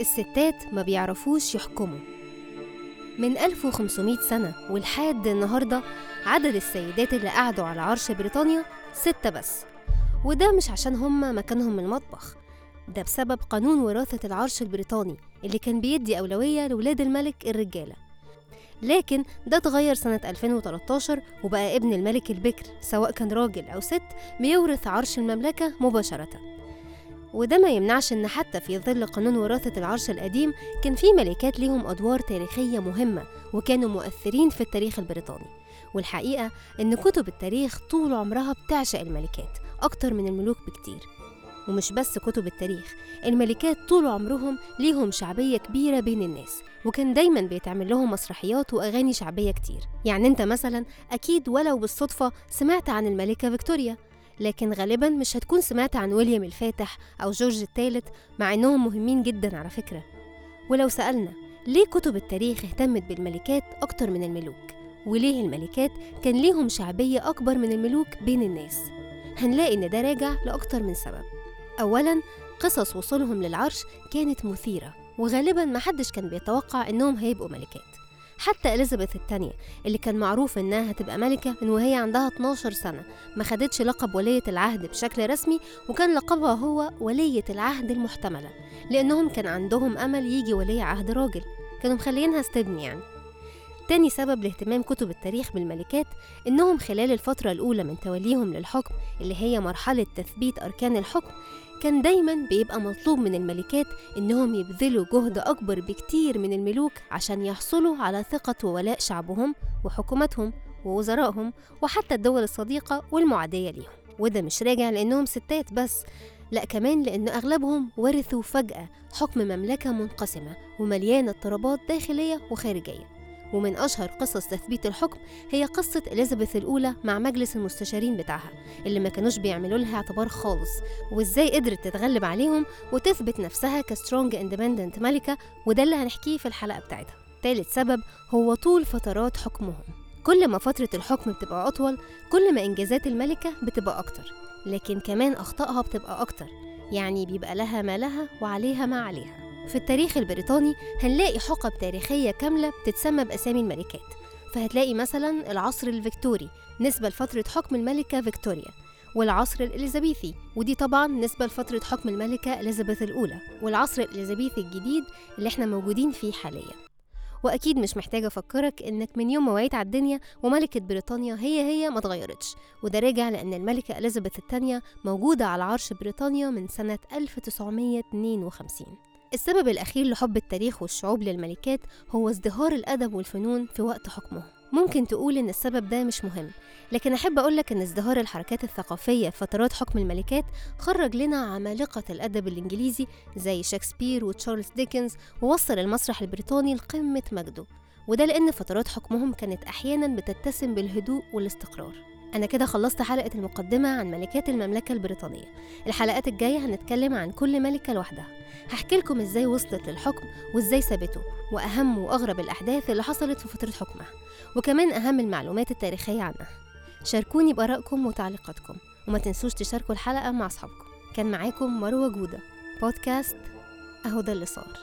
الستات ما بيعرفوش يحكموا. من 1500 سنة ولحد النهاردة عدد السيدات اللي قعدوا على عرش بريطانيا ستة بس وده مش عشان هما مكانهم المطبخ ده بسبب قانون وراثة العرش البريطاني اللي كان بيدي أولوية لولاد الملك الرجالة. لكن ده اتغير سنة 2013 وبقى ابن الملك البكر سواء كان راجل أو ست بيورث عرش المملكة مباشرة. وده ما يمنعش إن حتى في ظل قانون وراثة العرش القديم كان في ملكات ليهم أدوار تاريخية مهمة وكانوا مؤثرين في التاريخ البريطاني. والحقيقة إن كتب التاريخ طول عمرها بتعشق الملكات أكتر من الملوك بكتير. ومش بس كتب التاريخ الملكات طول عمرهم ليهم شعبية كبيرة بين الناس وكان دايما بيتعمل لهم مسرحيات وأغاني شعبية كتير. يعني أنت مثلا أكيد ولو بالصدفة سمعت عن الملكة فيكتوريا. لكن غالبا مش هتكون سمعت عن ويليام الفاتح أو جورج الثالث مع إنهم مهمين جدا على فكرة. ولو سألنا ليه كتب التاريخ اهتمت بالملكات أكتر من الملوك؟ وليه الملكات كان ليهم شعبية أكبر من الملوك بين الناس؟ هنلاقي إن ده راجع لأكتر من سبب. أولا قصص وصولهم للعرش كانت مثيرة وغالبا محدش كان بيتوقع إنهم هيبقوا ملكات. حتى إليزابيث الثانية اللي كان معروف إنها هتبقى ملكة من وهي عندها 12 سنة ما خدتش لقب ولية العهد بشكل رسمي وكان لقبها هو ولية العهد المحتملة لأنهم كان عندهم أمل يجي ولي عهد راجل كانوا مخلينها استبن يعني. تاني سبب لاهتمام كتب التاريخ بالملكات إنهم خلال الفترة الأولى من توليهم للحكم اللي هي مرحلة تثبيت أركان الحكم كان دايما بيبقى مطلوب من الملكات إنهم يبذلوا جهد أكبر بكتير من الملوك عشان يحصلوا على ثقة وولاء شعبهم وحكومتهم ووزرائهم وحتى الدول الصديقة والمعادية ليهم. وده مش راجع لأنهم ستات بس لأ كمان لأن أغلبهم ورثوا فجأة حكم مملكة منقسمة ومليانة اضطرابات داخلية وخارجية. ومن أشهر قصص تثبيت الحكم هي قصة إليزابيث الأولى مع مجلس المستشارين بتاعها اللي ما كانوش بيعملوا لها اعتبار خالص وإزاي قدرت تتغلب عليهم وتثبت نفسها ك strong independent ملكة وده اللي هنحكيه في الحلقة بتاعتها. تالت سبب هو طول فترات حكمهم. كل ما فترة الحكم بتبقى أطول كل ما إنجازات الملكة بتبقى أكتر. لكن كمان أخطائها بتبقى أكتر يعني بيبقى لها ما لها وعليها ما عليها. في التاريخ البريطاني هنلاقي حقب تاريخية كاملة بتتسمى بأسامي الملكات. فهتلاقي مثلا العصر الفيكتوري نسبة لفترة حكم الملكة فيكتوريا والعصر الإليزابيثي ودي طبعا نسبة لفترة حكم الملكة إليزابيث الأولى والعصر الإليزابيثي الجديد اللي إحنا موجودين فيه حاليا. وأكيد مش محتاجة أفكرك إنك من يوم ما وعيت على الدنيا وملكة بريطانيا هي هي ما اتغيرتش. وده راجع لأن الملكة إليزابيث الثانية موجودة على عرش بريطانيا من سنة 1952 السبب الأخير لحب التاريخ والشعوب للملكات هو ازدهار الأدب والفنون في وقت حكمهم ممكن تقول إن السبب ده مش مهم لكن أحب أقولك إن ازدهار الحركات الثقافية في فترات حكم الملكات خرج لنا عمالقة الأدب الإنجليزي زي شكسبير وتشارلز ديكنز ووصل المسرح البريطاني لقمة مجده وده لأن فترات حكمهم كانت أحيانا بتتسم بالهدوء والاستقرار. أنا كده خلصت حلقة المقدمة عن ملكات المملكة البريطانية. الحلقات الجاية هنتكلم عن كل ملكة لوحدها. هحكي لكم إزاي وصلت للحكم وإزاي ثبته وأهم وأغرب الأحداث اللي حصلت في فترة حكمها وكمان أهم المعلومات التاريخية عنها. شاركوني بآرائكم وتعليقاتكم وما تنسوش تشاركوا الحلقة مع أصحابكم. كان معاكم مروة جودة بودكاست اهو ده اللي صار